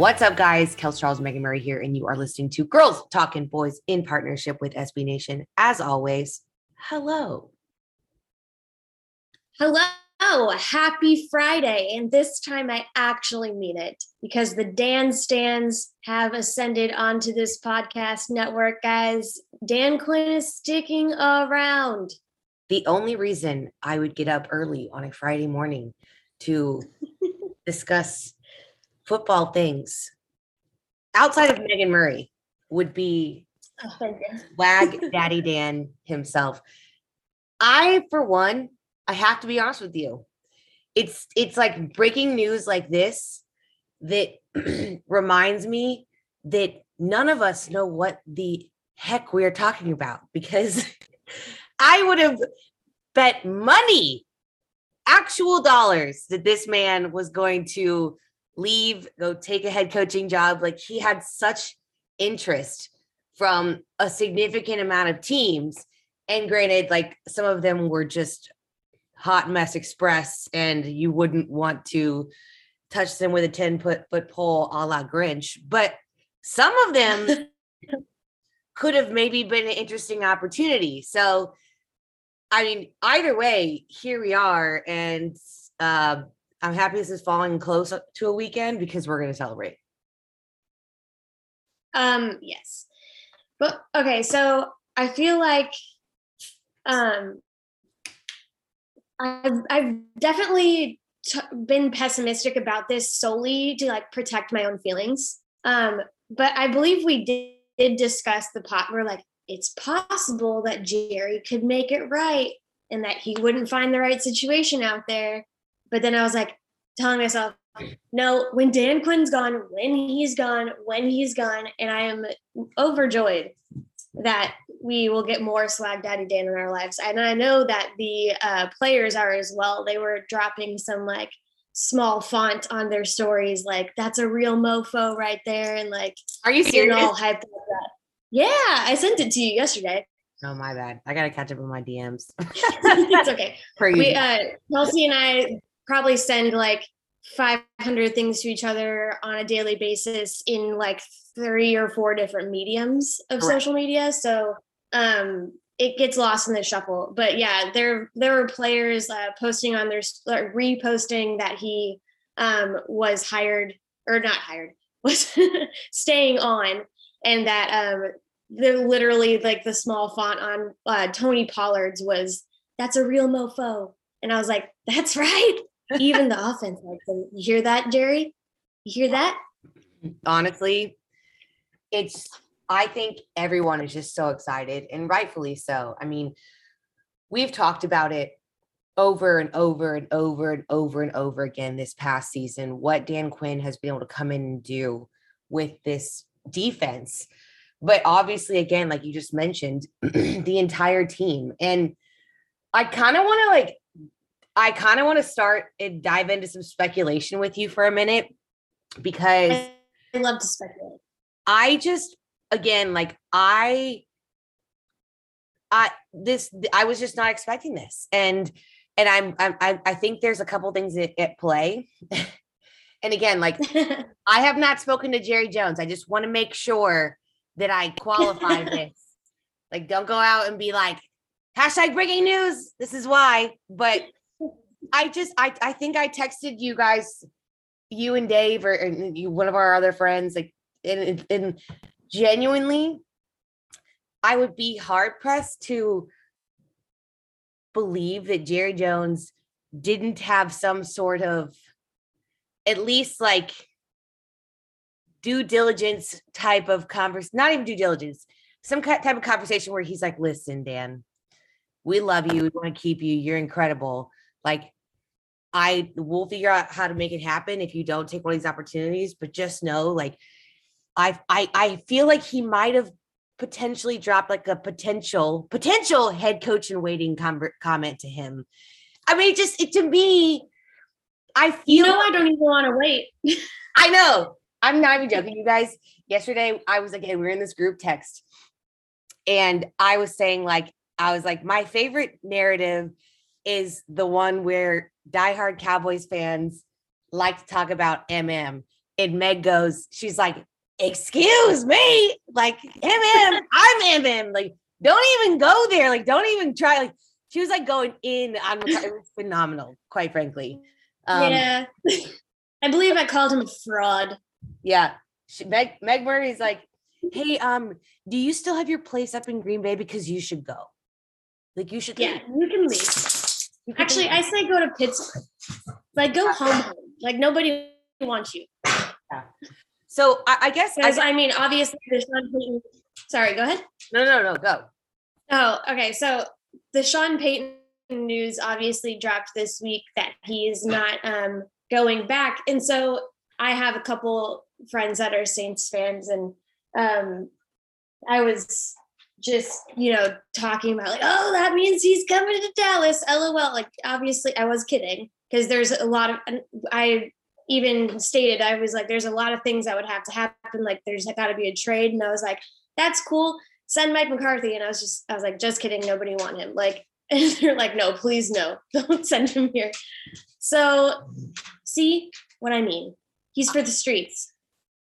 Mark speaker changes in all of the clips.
Speaker 1: What's up, guys? Kels Charles, Megan Murray here, and you are listening to Girls Talking Boys in partnership with SB Nation. As always, hello.
Speaker 2: Hello, happy Friday. And this time I actually mean it because the Dan stands have ascended onto this podcast network, guys. Dan Quinn is sticking around.
Speaker 1: The only reason I would get up early on a Friday morning to discuss football things outside of Megan Murray would be
Speaker 2: Oh,
Speaker 1: Wag Daddy Dan himself. I, for one, I have to be honest with you. It's it's like breaking news like this that reminds me that none of us know what the heck we are talking about because I would have bet money, actual dollars, that this man was going to leave, go take a head coaching job. Like he had such interest from a significant amount of teams. And granted, like some of them were just hot mess express, and you wouldn't want to touch them with a 10 foot foot pole a la Grinch. But some of them could have maybe been an interesting opportunity. So I mean, either way, here we are. And uh, I'm happy this is falling close to a weekend because we're going to celebrate.
Speaker 2: Um, yes. But okay, so I feel like um I've I've definitely t- been pessimistic about this solely to like protect my own feelings. Um, but I believe we did, did discuss the pot. We're like, it's possible that Jerry could make it right and that he wouldn't find the right situation out there. But then I was like, telling myself, no, when Dan Quinn's gone, when he's gone, when he's gone, and I am overjoyed that we will get more swag daddy Dan in our lives. And I know that the uh, players are as well. They were dropping some like small font on their stories, like that's a real mofo right there. And like,
Speaker 1: are you serious?
Speaker 2: All hyped up that. Yeah, I sent it to you yesterday.
Speaker 1: Oh my bad. I gotta catch up on my DMs.
Speaker 2: it's okay. we uh Kelsey and I probably send like 500 things to each other on a daily basis in like three or four different mediums of Correct. social media. So um it gets lost in the shuffle. But yeah there there were players uh, posting on their uh, reposting that he um was hired or not hired was staying on and that um the literally like the small font on uh, Tony Pollard's was that's a real mofo. And I was like that's right even the offense likes him. You hear that, Jerry? You hear that?
Speaker 1: Honestly, it's I think everyone is just so excited and rightfully so. I mean, we've talked about it over and over and over and over and over again this past season what Dan Quinn has been able to come in and do with this defense. But obviously, again, like you just mentioned, the entire team. And I kind of want to like I kind of want to start and dive into some speculation with you for a minute because
Speaker 2: I love to speculate.
Speaker 1: I just again like I I this I was just not expecting this and and I'm, I'm I think there's a couple things at, at play. and again, like I have not spoken to Jerry Jones. I just want to make sure that I qualify this. Like, don't go out and be like, hashtag breaking news. This is why. But I just I I think I texted you guys, you and Dave or, or you, one of our other friends, like and, and genuinely, I would be hard pressed to believe that Jerry Jones didn't have some sort of at least like due diligence type of conversation, not even due diligence, some type of conversation where he's like, listen, Dan, we love you. We want to keep you. You're incredible. Like, I will figure out how to make it happen if you don't take one of these opportunities, but just know, like, I I I feel like he might have potentially dropped like a potential potential head coach and waiting com- comment to him. I mean, just it to me, I feel
Speaker 2: you know I don't even want to wait.
Speaker 1: I know. I'm not even joking, you guys. Yesterday, I was like, hey, we were in this group text, and I was saying like, I was like, my favorite narrative is the one where diehard Cowboys fans like to talk about MM. And Meg goes, she's like, excuse me, like MM, I'm MM. Like, don't even go there. Like, don't even try. Like, she was like going in on it was phenomenal, quite frankly.
Speaker 2: Um, yeah. I believe I called him a fraud.
Speaker 1: Yeah. She, Meg Meg Murray's like, hey, um, do you still have your place up in Green Bay? Because you should go. Like you should
Speaker 2: Yeah, leave. you can leave. Actually. I say go to Pittsburgh. Like go home. Like nobody wants you.
Speaker 1: Yeah. So I, I guess
Speaker 2: I, I mean, obviously there's Sean Payton. Sorry, go ahead.
Speaker 1: No, no, no, go.
Speaker 2: Oh, okay. So the Sean Payton news obviously dropped this week that he is not um, going back, and so I have a couple friends that are Saints fans, and um, I was just you know talking about like, oh, that means he's coming to Dallas. LOL. Like obviously, I was kidding because there's a lot of I even stated I was like, there's a lot of things that would have to happen. Like there's got to be a trade, and I was like, that's cool. Send Mike McCarthy, and I was just I was like, just kidding. Nobody want him. Like and they're like, no, please no, don't send him here. So see what I mean? He's for the streets.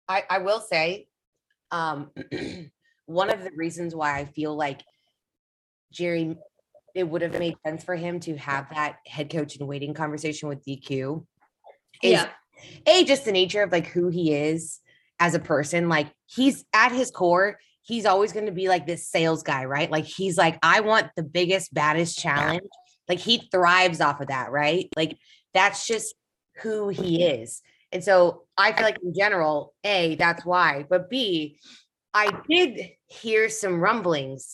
Speaker 1: I, I will say, um, one of the reasons why I feel like Jerry, it would have made sense for him to have that head coach and waiting conversation with DQ is yeah. a just the nature of like who he is as a person. Like he's at his core, he's always going to be like this sales guy, right? Like he's like, I want the biggest, baddest challenge. Like he thrives off of that, right? Like that's just who he is. And so I feel like in general, A, that's why. But B, I did hear some rumblings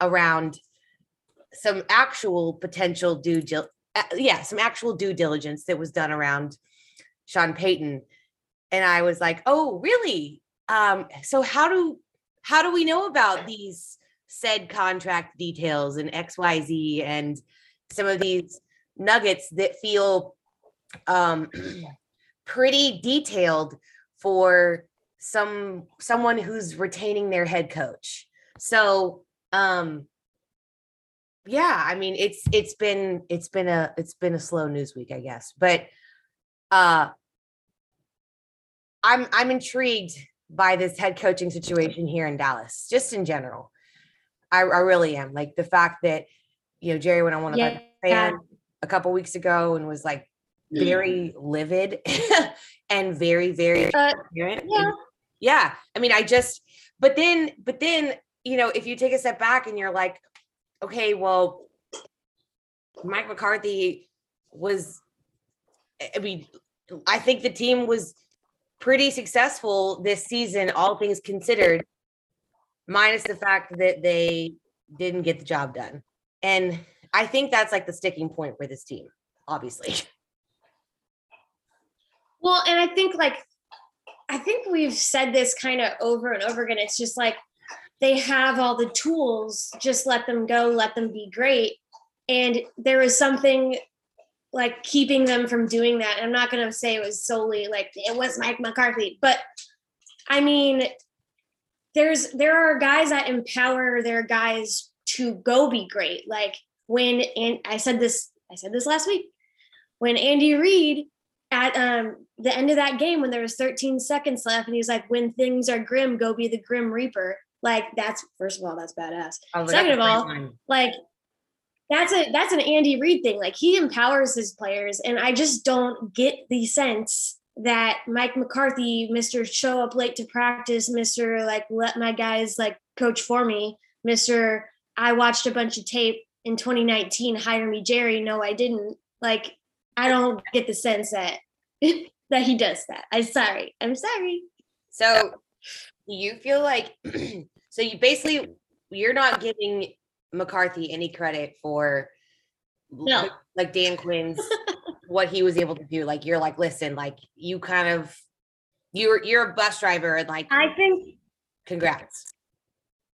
Speaker 1: around some actual potential due uh, yeah, some actual due diligence that was done around Sean Payton. And I was like, oh, really? Um, so how do how do we know about these said contract details and XYZ and some of these nuggets that feel um, pretty detailed for some someone who's retaining their head coach. So um yeah, I mean it's it's been it's been a it's been a slow news week, I guess. But uh I'm I'm intrigued by this head coaching situation here in Dallas, just in general. I, I really am. Like the fact that, you know, Jerry went on one of yeah. fan a couple weeks ago and was like very livid and very, very uh, yeah. Yeah. I mean, I just, but then, but then, you know, if you take a step back and you're like, okay, well, Mike McCarthy was, I mean, I think the team was pretty successful this season, all things considered, minus the fact that they didn't get the job done. And I think that's like the sticking point for this team, obviously.
Speaker 2: Well, and I think like I think we've said this kind of over and over again. It's just like they have all the tools, just let them go, let them be great. And there was something like keeping them from doing that. And I'm not going to say it was solely like it was Mike McCarthy, but I mean, there's there are guys that empower their guys to go be great. Like when and I said this I said this last week when Andy Reid at um, the end of that game when there was 13 seconds left and he's like when things are grim go be the grim reaper like that's first of all that's badass oh, second of all like that's a that's an Andy Reid thing. Like he empowers his players, and I just don't get the sense that Mike McCarthy, Mr. Show Up Late to Practice, Mr. Like Let My Guys like coach for me, Mr. I watched a bunch of tape in 2019, hire me Jerry. No, I didn't. Like, I don't get the sense that that he does that. I'm sorry. I'm sorry.
Speaker 1: So you feel like so you basically you're not giving McCarthy any credit for
Speaker 2: no.
Speaker 1: like Dan Quinn's what he was able to do. Like you're like, listen, like you kind of you're you're a bus driver and like
Speaker 2: I think
Speaker 1: congrats.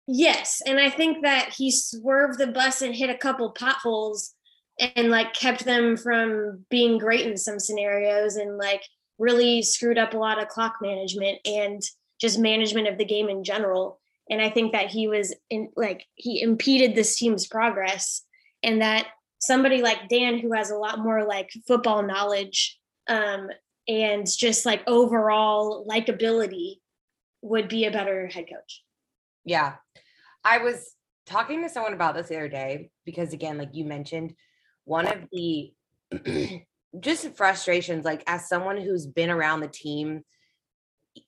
Speaker 2: Yes. And I think that he swerved the bus and hit a couple potholes and like kept them from being great in some scenarios and like really screwed up a lot of clock management and just management of the game in general. And I think that he was in like he impeded this team's progress and that somebody like Dan who has a lot more like football knowledge um and just like overall likability would be a better head coach.
Speaker 1: Yeah. I was talking to someone about this the other day because again like you mentioned one of the just frustrations like as someone who's been around the team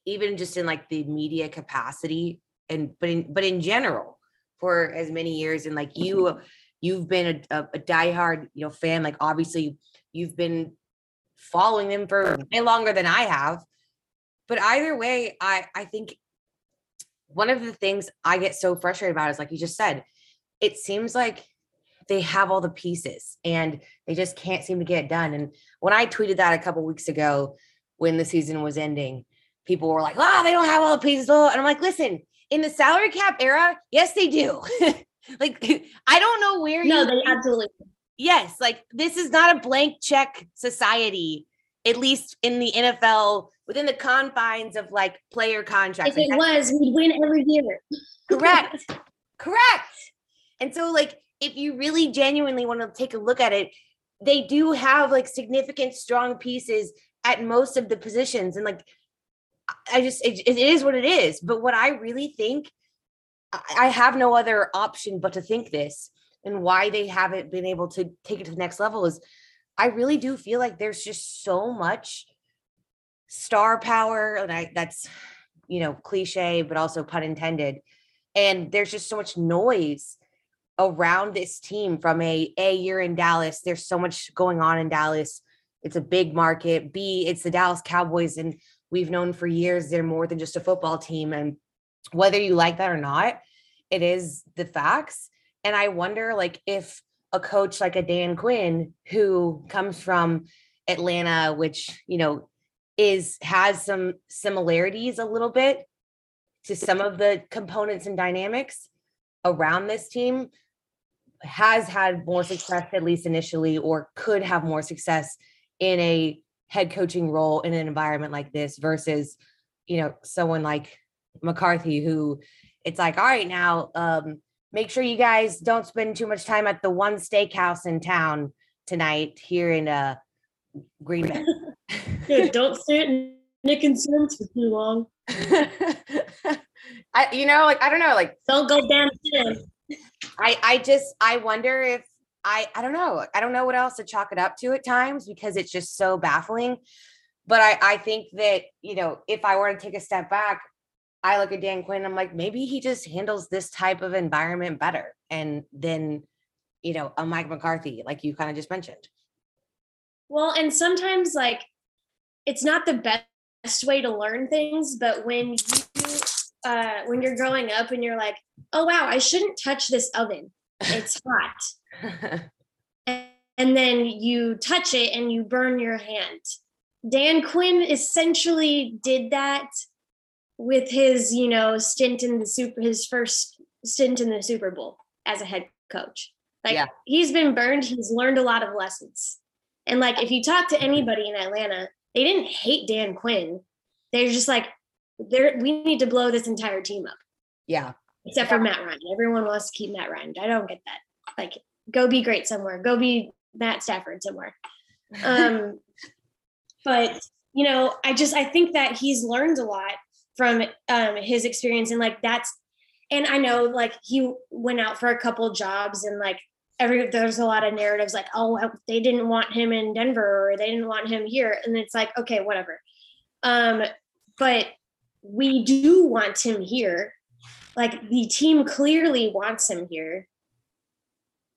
Speaker 1: even just in like the media capacity and but in but in general for as many years and like you you've been a, a diehard you know fan like obviously you've been following them for way longer than I have. But either way I I think one of the things I get so frustrated about is like you just said it seems like they have all the pieces and they just can't seem to get it done. And when I tweeted that a couple weeks ago when the season was ending, people were like, "Ah, oh, they don't have all the pieces." And I'm like, "Listen, in the salary cap era, yes, they do." like, I don't know where.
Speaker 2: No, they absolutely.
Speaker 1: Yes, like this is not a blank check society. At least in the NFL, within the confines of like player contracts.
Speaker 2: If it was, we'd win every year.
Speaker 1: Correct. Correct. And so, like, if you really genuinely want to take a look at it, they do have like significant strong pieces at most of the positions. And like, I just, it, it is what it is. But what I really think, I have no other option but to think this and why they haven't been able to take it to the next level is I really do feel like there's just so much star power. And I, that's, you know, cliche, but also pun intended. And there's just so much noise around this team from a a you're in Dallas. There's so much going on in Dallas. It's a big market. B, it's the Dallas Cowboys, and we've known for years they're more than just a football team. And whether you like that or not, it is the facts. And I wonder, like, if a coach like a Dan Quinn, who comes from Atlanta, which you know is has some similarities a little bit to some of the components and dynamics around this team has had more success at least initially or could have more success in a head coaching role in an environment like this versus you know someone like McCarthy who it's like all right now um make sure you guys don't spend too much time at the one steakhouse in town tonight here in uh Green Bay.
Speaker 2: Good, don't sit in Nick and for too long.
Speaker 1: I you know like I don't know like
Speaker 2: don't go downstairs.
Speaker 1: I I just I wonder if I I don't know. I don't know what else to chalk it up to at times because it's just so baffling. But I I think that, you know, if I were to take a step back, I look at Dan Quinn, and I'm like, maybe he just handles this type of environment better. And then, you know, a Mike McCarthy, like you kind of just mentioned.
Speaker 2: Well, and sometimes like it's not the best way to learn things, but when you uh when you're growing up and you're like, oh wow, I shouldn't touch this oven. It's hot. and, and then you touch it and you burn your hand. Dan Quinn essentially did that with his, you know, stint in the super his first stint in the Super Bowl as a head coach. Like yeah. he's been burned, he's learned a lot of lessons. And like if you talk to anybody in Atlanta, they didn't hate Dan Quinn. They're just like, there we need to blow this entire team up.
Speaker 1: Yeah
Speaker 2: except for Matt Ryan. Everyone wants to keep Matt Ryan. I don't get that. Like, go be great somewhere. Go be Matt Stafford somewhere. Um, but you know, I just I think that he's learned a lot from um, his experience, and like that's. And I know, like he went out for a couple jobs, and like every there's a lot of narratives like, oh, they didn't want him in Denver, or they didn't want him here, and it's like, okay, whatever. Um, but we do want him here. Like the team clearly wants him here.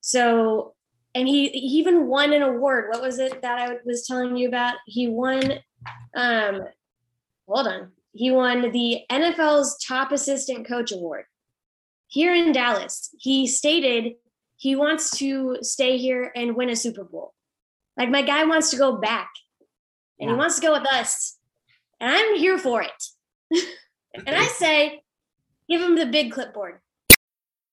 Speaker 2: So, and he, he even won an award. What was it that I was telling you about? He won, um, hold on. He won the NFL's top assistant coach award here in Dallas. He stated he wants to stay here and win a Super Bowl. Like my guy wants to go back and yeah. he wants to go with us. And I'm here for it. and I say, give him the big clipboard.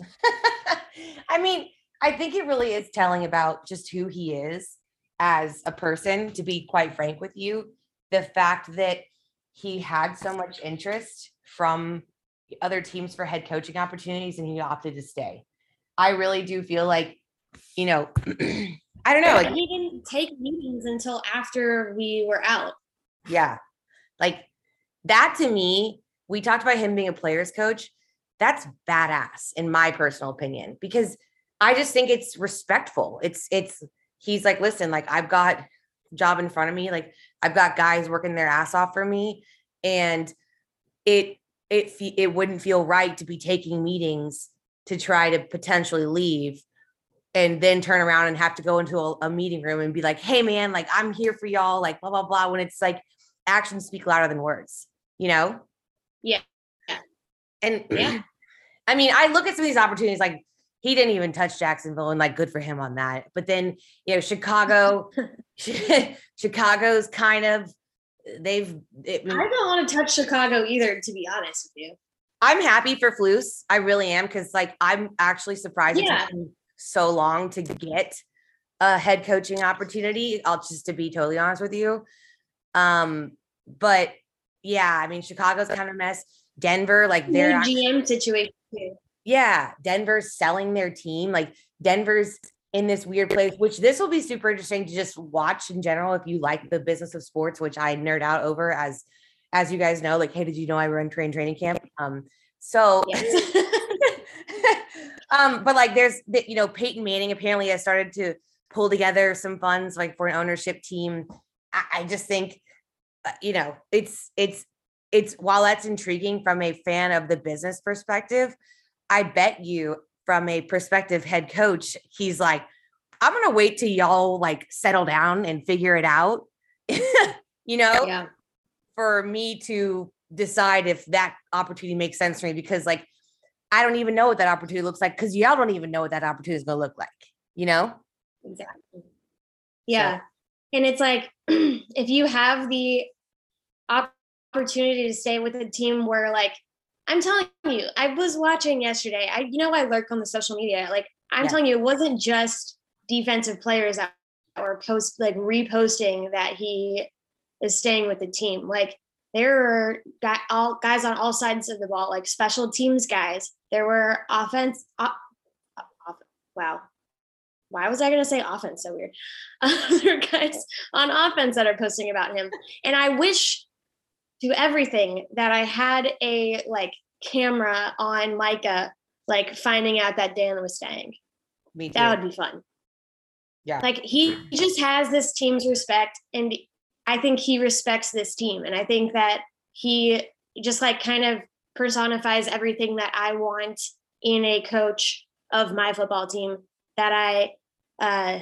Speaker 1: I mean, I think it really is telling about just who he is as a person, to be quite frank with you. The fact that he had so much interest from other teams for head coaching opportunities and he opted to stay. I really do feel like, you know, I don't know. Like,
Speaker 2: he didn't take meetings until after we were out.
Speaker 1: Yeah. Like that to me, we talked about him being a player's coach that's badass in my personal opinion because I just think it's respectful. It's it's he's like, listen, like I've got job in front of me, like I've got guys working their ass off for me, and it it it wouldn't feel right to be taking meetings to try to potentially leave and then turn around and have to go into a, a meeting room and be like, hey man, like I'm here for y'all, like blah blah blah. When it's like actions speak louder than words, you know?
Speaker 2: Yeah.
Speaker 1: And yeah, I mean, I look at some of these opportunities like he didn't even touch Jacksonville and like good for him on that. But then, you know, Chicago, Chicago's kind of they've it,
Speaker 2: I don't want to touch Chicago either, to be honest with you.
Speaker 1: I'm happy for Flus. I really am because like I'm actually surprised yeah. it took so long to get a head coaching opportunity. I'll just to be totally honest with you. Um, but yeah, I mean Chicago's kind of a mess. Denver, like their
Speaker 2: GM situation.
Speaker 1: Yeah, Denver's selling their team. Like Denver's in this weird place, which this will be super interesting to just watch in general if you like the business of sports, which I nerd out over as as you guys know. Like, hey, did you know I run train training camp? Um, so yes. um, but like there's the, you know, Peyton Manning apparently has started to pull together some funds like for an ownership team. I, I just think uh, you know, it's it's it's while that's intriguing from a fan of the business perspective, I bet you from a prospective head coach, he's like, I'm gonna wait till y'all like settle down and figure it out, you know, yeah. for me to decide if that opportunity makes sense for me because like I don't even know what that opportunity looks like because y'all don't even know what that opportunity is gonna look like, you know?
Speaker 2: Exactly. Yeah. So. And it's like if you have the op- opportunity to stay with a team where like I'm telling you, I was watching yesterday. I you know I lurk on the social media. Like I'm yeah. telling you, it wasn't just defensive players that were post like reposting that he is staying with the team. Like there were guy, all guys on all sides of the ball, like special teams guys. There were offense. off, wow, why was I going to say offense? So weird. Other guys on offense that are posting about him, and I wish to everything that I had a like camera on Micah, like finding out that Dan was staying. Me too. That would be fun.
Speaker 1: Yeah.
Speaker 2: Like he just has this team's respect and I think he respects this team. And I think that he just like kind of personifies everything that I want in a coach of my football team that I uh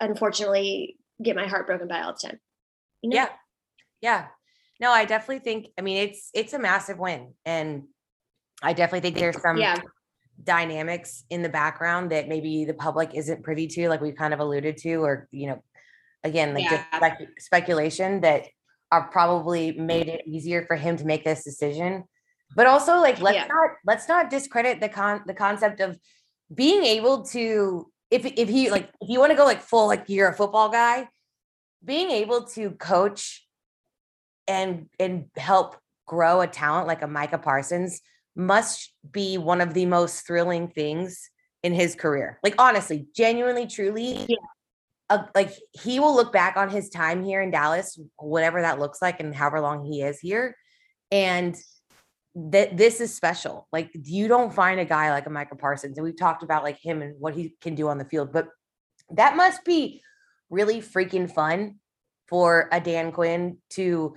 Speaker 2: unfortunately get my heart broken by all the time.
Speaker 1: You know? Yeah. Yeah no, I definitely think, I mean, it's it's a massive win. And I definitely think there's some yeah. dynamics in the background that maybe the public isn't privy to, like we kind of alluded to, or you know, again, like yeah. just speculation that are probably made it easier for him to make this decision. But also like let's yeah. not let's not discredit the con the concept of being able to if if he like if you want to go like full like you're a football guy, being able to coach and and help grow a talent like a Micah Parsons must be one of the most thrilling things in his career. Like honestly, genuinely, truly, yeah. Uh, like he will look back on his time here in Dallas, whatever that looks like, and however long he is here, and that this is special. Like you don't find a guy like a Micah Parsons, and we've talked about like him and what he can do on the field, but that must be really freaking fun for a Dan Quinn to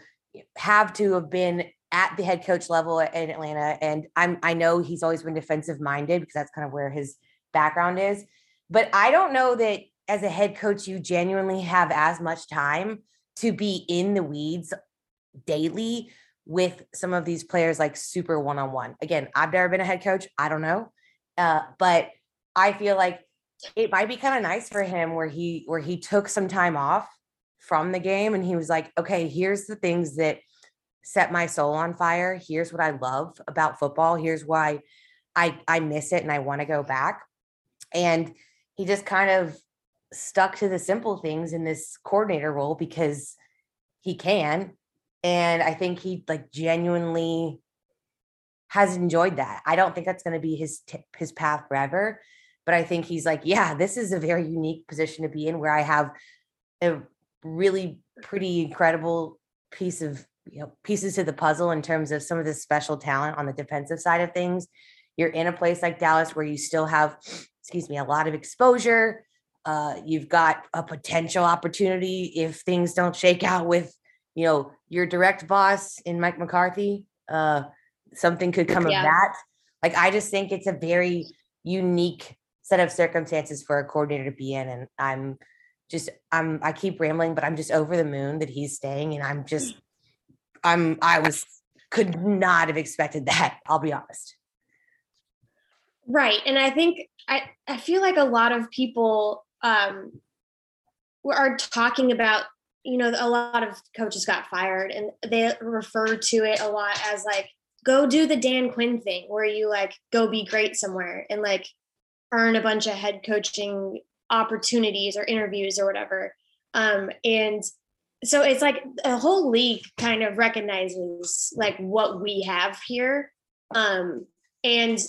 Speaker 1: have to have been at the head coach level in Atlanta. And I'm I know he's always been defensive minded because that's kind of where his background is. But I don't know that as a head coach, you genuinely have as much time to be in the weeds daily with some of these players like super one-on-one. Again, I've never been a head coach. I don't know. Uh, but I feel like it might be kind of nice for him where he where he took some time off from the game and he was like, okay, here's the things that set my soul on fire. Here's what I love about football. Here's why I I miss it and I want to go back. And he just kind of stuck to the simple things in this coordinator role because he can. And I think he like genuinely has enjoyed that. I don't think that's going to be his his path forever, but I think he's like, yeah, this is a very unique position to be in where I have a really pretty incredible piece of you know pieces to the puzzle in terms of some of this special talent on the defensive side of things. You're in a place like Dallas where you still have, excuse me, a lot of exposure. Uh, you've got a potential opportunity if things don't shake out with, you know, your direct boss in Mike McCarthy. Uh, something could come yeah. of that. Like I just think it's a very unique set of circumstances for a coordinator to be in, and I'm just I'm I keep rambling, but I'm just over the moon that he's staying, and I'm just I'm I was could not have expected that. I'll be honest.
Speaker 2: Right, and I think I I feel like a lot of people um are talking about you know a lot of coaches got fired and they refer to it a lot as like go do the Dan Quinn thing where you like go be great somewhere and like earn a bunch of head coaching opportunities or interviews or whatever. Um, and so it's like a whole league kind of recognizes like what we have here. Um, and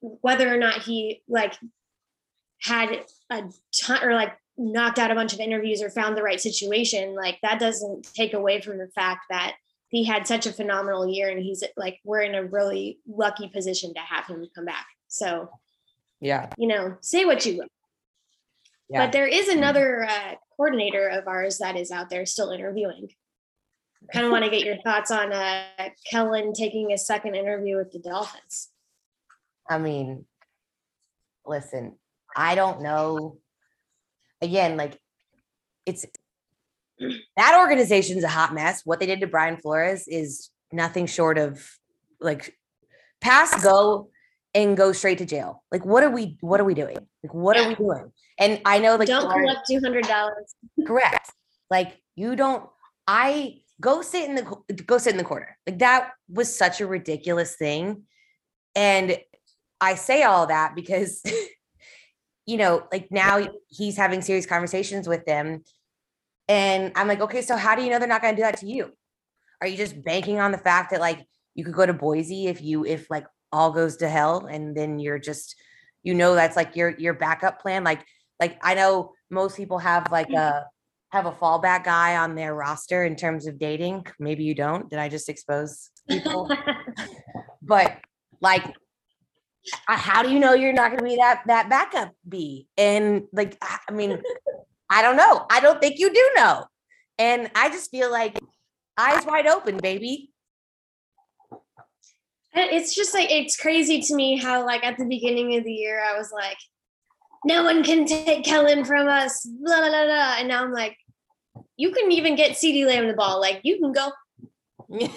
Speaker 2: whether or not he like had a ton or like knocked out a bunch of interviews or found the right situation, like that doesn't take away from the fact that he had such a phenomenal year and he's like we're in a really lucky position to have him come back. So
Speaker 1: yeah,
Speaker 2: you know, say what you will. Yeah. But there is another uh, coordinator of ours that is out there still interviewing. I kind of want to get your thoughts on uh, Kellen taking a second interview with the Dolphins.
Speaker 1: I mean, listen, I don't know. Again, like it's that organization's a hot mess. What they did to Brian Flores is nothing short of like pass go and go straight to jail. Like, what are we? What are we doing? Like, what yeah. are we doing? And I know, like,
Speaker 2: don't collect two hundred dollars.
Speaker 1: correct. Like, you don't. I go sit in the go sit in the corner. Like that was such a ridiculous thing, and I say all that because, you know, like now he's having serious conversations with them, and I'm like, okay, so how do you know they're not going to do that to you? Are you just banking on the fact that like you could go to Boise if you if like all goes to hell and then you're just you know that's like your your backup plan like like i know most people have like mm. a have a fallback guy on their roster in terms of dating maybe you don't did i just expose people? But like how do you know you're not going to be that that backup b and like i mean i don't know i don't think you do know. And i just feel like eyes wide open baby
Speaker 2: it's just like it's crazy to me how like at the beginning of the year I was like, no one can take Kellen from us, blah blah blah, and now I'm like, you can even get CeeDee Lamb the ball, like you can go.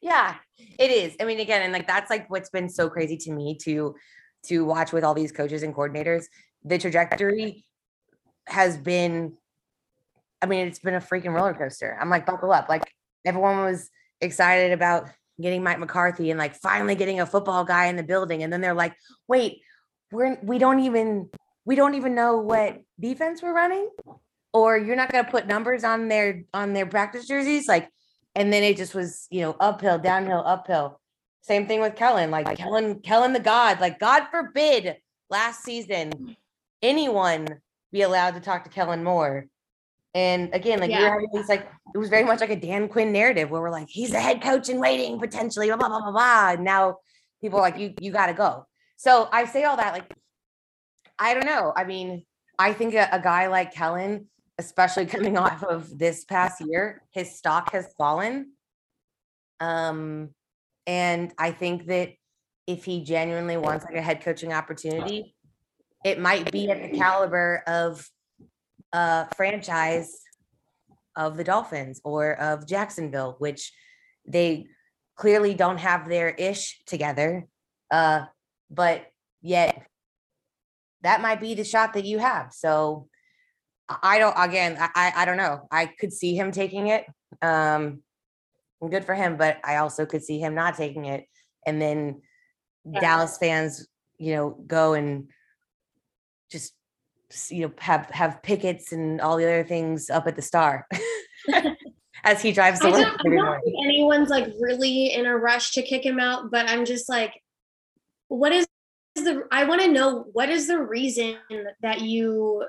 Speaker 1: yeah, it is. I mean, again, and like that's like what's been so crazy to me to to watch with all these coaches and coordinators. The trajectory has been, I mean, it's been a freaking roller coaster. I'm like, buckle up. Like everyone was excited about getting Mike McCarthy and like finally getting a football guy in the building. And then they're like, wait, we're we don't even we don't even know what defense we're running. or you're not going to put numbers on their on their practice jerseys like and then it just was you know uphill downhill uphill same thing with kellen like kellen kellen the god like god forbid last season anyone be allowed to talk to kellen moore and again like yeah. we were having these like it was very much like a dan quinn narrative where we're like he's the head coach in waiting potentially blah blah blah blah, blah. and now people are like you you got to go so i say all that like i don't know i mean i think a, a guy like kellen especially coming off of this past year, his stock has fallen. Um, and I think that if he genuinely wants like a head coaching opportunity, it might be at the caliber of a franchise of the Dolphins or of Jacksonville, which they clearly don't have their ish together. Uh, but yet that might be the shot that you have. So I don't again, I I don't know. I could see him taking it. Um good for him, but I also could see him not taking it. And then yeah. Dallas fans, you know, go and just you know have have pickets and all the other things up at the star as he drives to
Speaker 2: work. I don't, I don't think anyone's like really in a rush to kick him out, but I'm just like, what is the I want to know what is the reason that you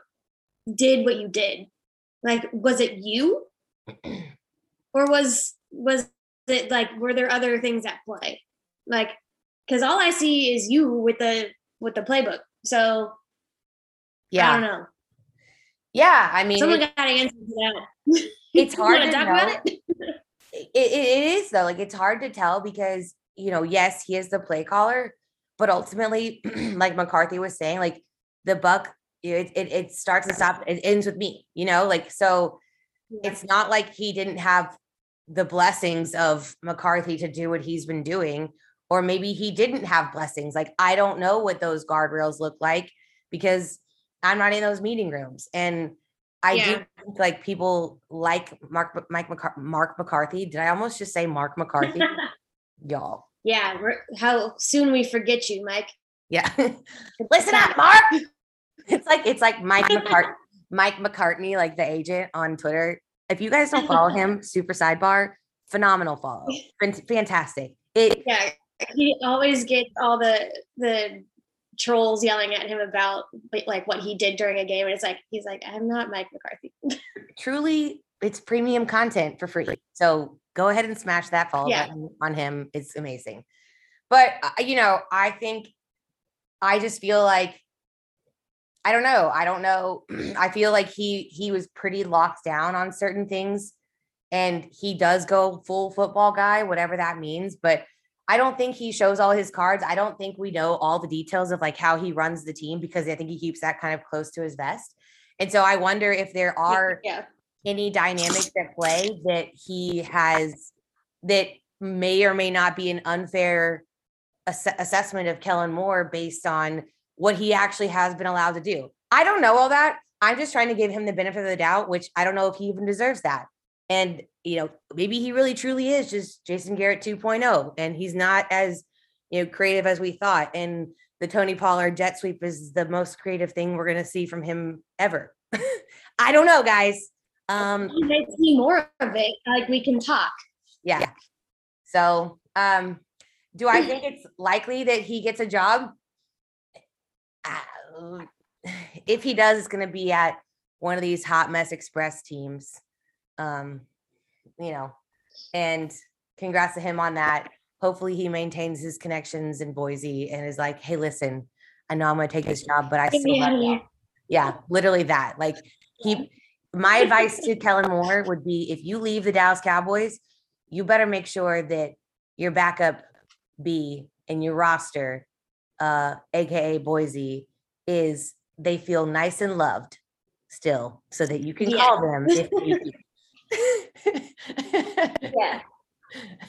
Speaker 2: did what you did? Like was it you? Or was was it like were there other things at play? Like because all i see is you with the with the playbook. So yeah i don't know
Speaker 1: yeah i mean
Speaker 2: someone got to answer that
Speaker 1: it's hard to talk know. about it? it, it is though like it's hard to tell because you know yes he is the play caller but ultimately like mccarthy was saying like the buck it, it, it starts and stops it ends with me you know like so yeah. it's not like he didn't have the blessings of mccarthy to do what he's been doing or maybe he didn't have blessings like i don't know what those guardrails look like because i'm not in those meeting rooms. And i yeah. do think like people like mark mike McCar- mark mccarthy. Did i almost just say mark mccarthy? Y'all.
Speaker 2: Yeah how soon we forget you mike.
Speaker 1: Yeah. Listen up mark! It's like it's like Mike McCart- Mike McCartney, like the agent on Twitter. If you guys don't follow him, super sidebar, phenomenal follow, fantastic. It
Speaker 2: yeah, he always gets all the the trolls yelling at him about like what he did during a game, and it's like he's like, I'm not Mike McCarthy.
Speaker 1: Truly, it's premium content for free. So go ahead and smash that follow yeah. button on him. It's amazing. But uh, you know, I think I just feel like I don't know. I don't know. I feel like he he was pretty locked down on certain things and he does go full football guy, whatever that means, but I don't think he shows all his cards. I don't think we know all the details of like how he runs the team because I think he keeps that kind of close to his vest. And so I wonder if there are yeah. any dynamics at play that he has that may or may not be an unfair ass- assessment of Kellen Moore based on what he actually has been allowed to do. I don't know all that. I'm just trying to give him the benefit of the doubt, which I don't know if he even deserves that. And, you know, maybe he really truly is just Jason Garrett 2.0 and he's not as, you know, creative as we thought. And the Tony Pollard jet sweep is the most creative thing we're going to see from him ever. I don't know, guys. Um,
Speaker 2: he may see more of it. Like we can talk.
Speaker 1: Yeah. So, um, do I think it's likely that he gets a job? Uh, if he does, it's going to be at one of these hot mess express teams. Um, you know, and congrats to him on that. Hopefully, he maintains his connections in Boise and is like, "Hey, listen, I know I'm going to take this job, but I still love you." Yeah, literally that. Like he. My advice to Kellen Moore would be: if you leave the Dallas Cowboys, you better make sure that your backup B in your roster, uh, aka Boise, is they feel nice and loved still so that you can yeah. call them if you
Speaker 2: yeah.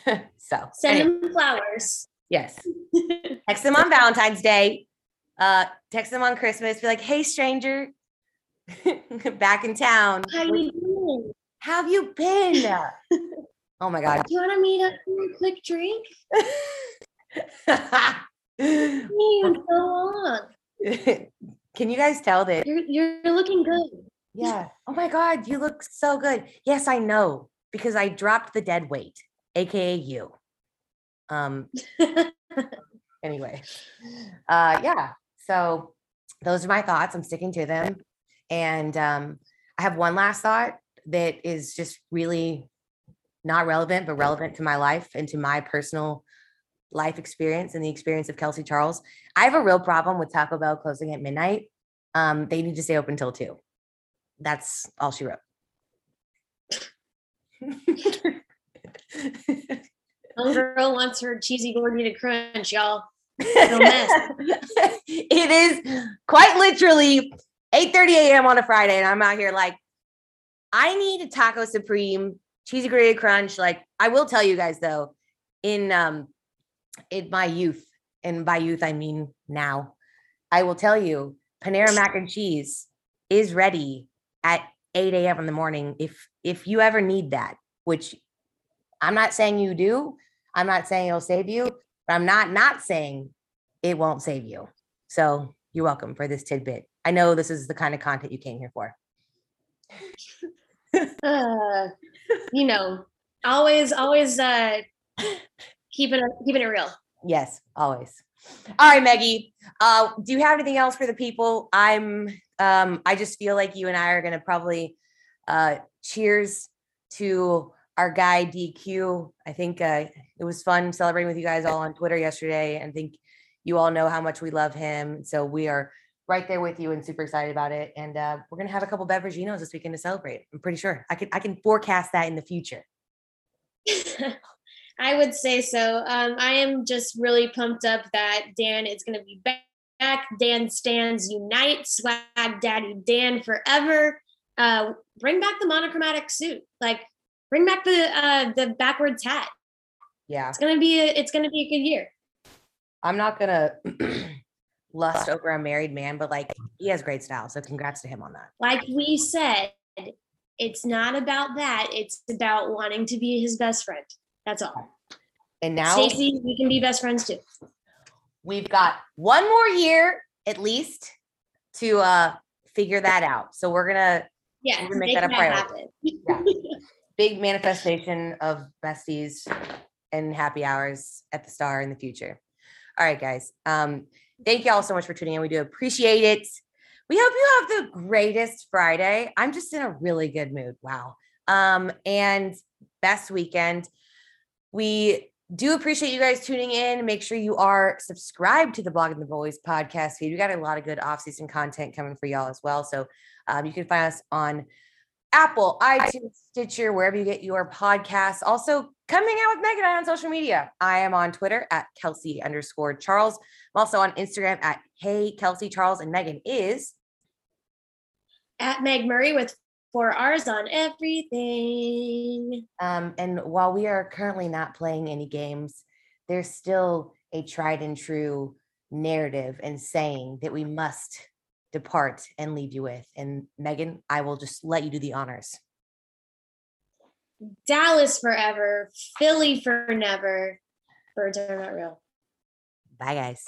Speaker 1: so
Speaker 2: send anyway. them flowers.
Speaker 1: Yes. text them on Valentine's Day. Uh, text them on Christmas. Be like, hey, stranger, back in town.
Speaker 2: How you doing?
Speaker 1: How have you been? oh my God.
Speaker 2: Do you want to meet up for a quick drink? So long.
Speaker 1: Can you guys tell that
Speaker 2: you're you're looking good?
Speaker 1: Yeah. Oh my God, you look so good. Yes, I know because I dropped the dead weight, aka you. Um. anyway, uh, yeah. So those are my thoughts. I'm sticking to them, and um, I have one last thought that is just really not relevant, but relevant to my life and to my personal life experience and the experience of Kelsey Charles. I have a real problem with Taco Bell closing at midnight. Um, they need to stay open till two. That's all she wrote.
Speaker 2: girl wants her cheesy gordita crunch, y'all.
Speaker 1: it is quite literally 8 30 a.m. on a Friday, and I'm out here like, I need a taco supreme, cheesy gordita crunch. Like, I will tell you guys though, in um in my youth, and by youth I mean now, I will tell you, Panera mac and cheese is ready at 8 a.m. in the morning. If if you ever need that, which I'm not saying you do, I'm not saying it'll save you, but I'm not not saying it won't save you. So you're welcome for this tidbit. I know this is the kind of content you came here for.
Speaker 2: uh, you know, always, always uh, keeping it, keeping it real.
Speaker 1: Yes, always. All right, Maggie. Uh, do you have anything else for the people? I'm. Um, I just feel like you and I are going to probably uh, cheers to our guy DQ. I think uh, it was fun celebrating with you guys all on Twitter yesterday, and I think you all know how much we love him. So we are right there with you and super excited about it. And uh, we're gonna have a couple beveraginos this weekend to celebrate. I'm pretty sure I can I can forecast that in the future.
Speaker 2: I would say so. Um, I am just really pumped up that Dan is going to be back. Dan stands unite, swag daddy Dan forever. Uh, bring back the monochromatic suit. Like bring back the uh, the backwards hat.
Speaker 1: Yeah,
Speaker 2: it's gonna be a, it's gonna be a good year.
Speaker 1: I'm not gonna lust over a married man, but like he has great style. So congrats to him on that.
Speaker 2: Like we said, it's not about that. It's about wanting to be his best friend. That's all.
Speaker 1: And now,
Speaker 2: Stacy, we can be best friends too.
Speaker 1: We've got one more year at least to uh figure that out. So we're gonna
Speaker 2: yeah we're gonna make, that a priority.
Speaker 1: Yeah. Big manifestation of besties and happy hours at the star in the future. All right, guys. Um, thank you all so much for tuning in. We do appreciate it. We hope you have the greatest Friday. I'm just in a really good mood. Wow. Um, and best weekend. We do appreciate you guys tuning in. Make sure you are subscribed to the Blog Blogging the Boys podcast feed. We got a lot of good off-season content coming for y'all as well. So um, you can find us on Apple, iTunes, Stitcher, wherever you get your podcasts. Also, coming out with Megan on social media. I am on Twitter at Kelsey underscore Charles. I'm also on Instagram at Hey Kelsey Charles, and Megan is
Speaker 2: at Meg Murray with four ours on everything.
Speaker 1: Um, and while we are currently not playing any games, there's still a tried and true narrative and saying that we must depart and leave you with. And Megan, I will just let you do the honors.
Speaker 2: Dallas forever, Philly for never. Birds are not real.
Speaker 1: Bye, guys.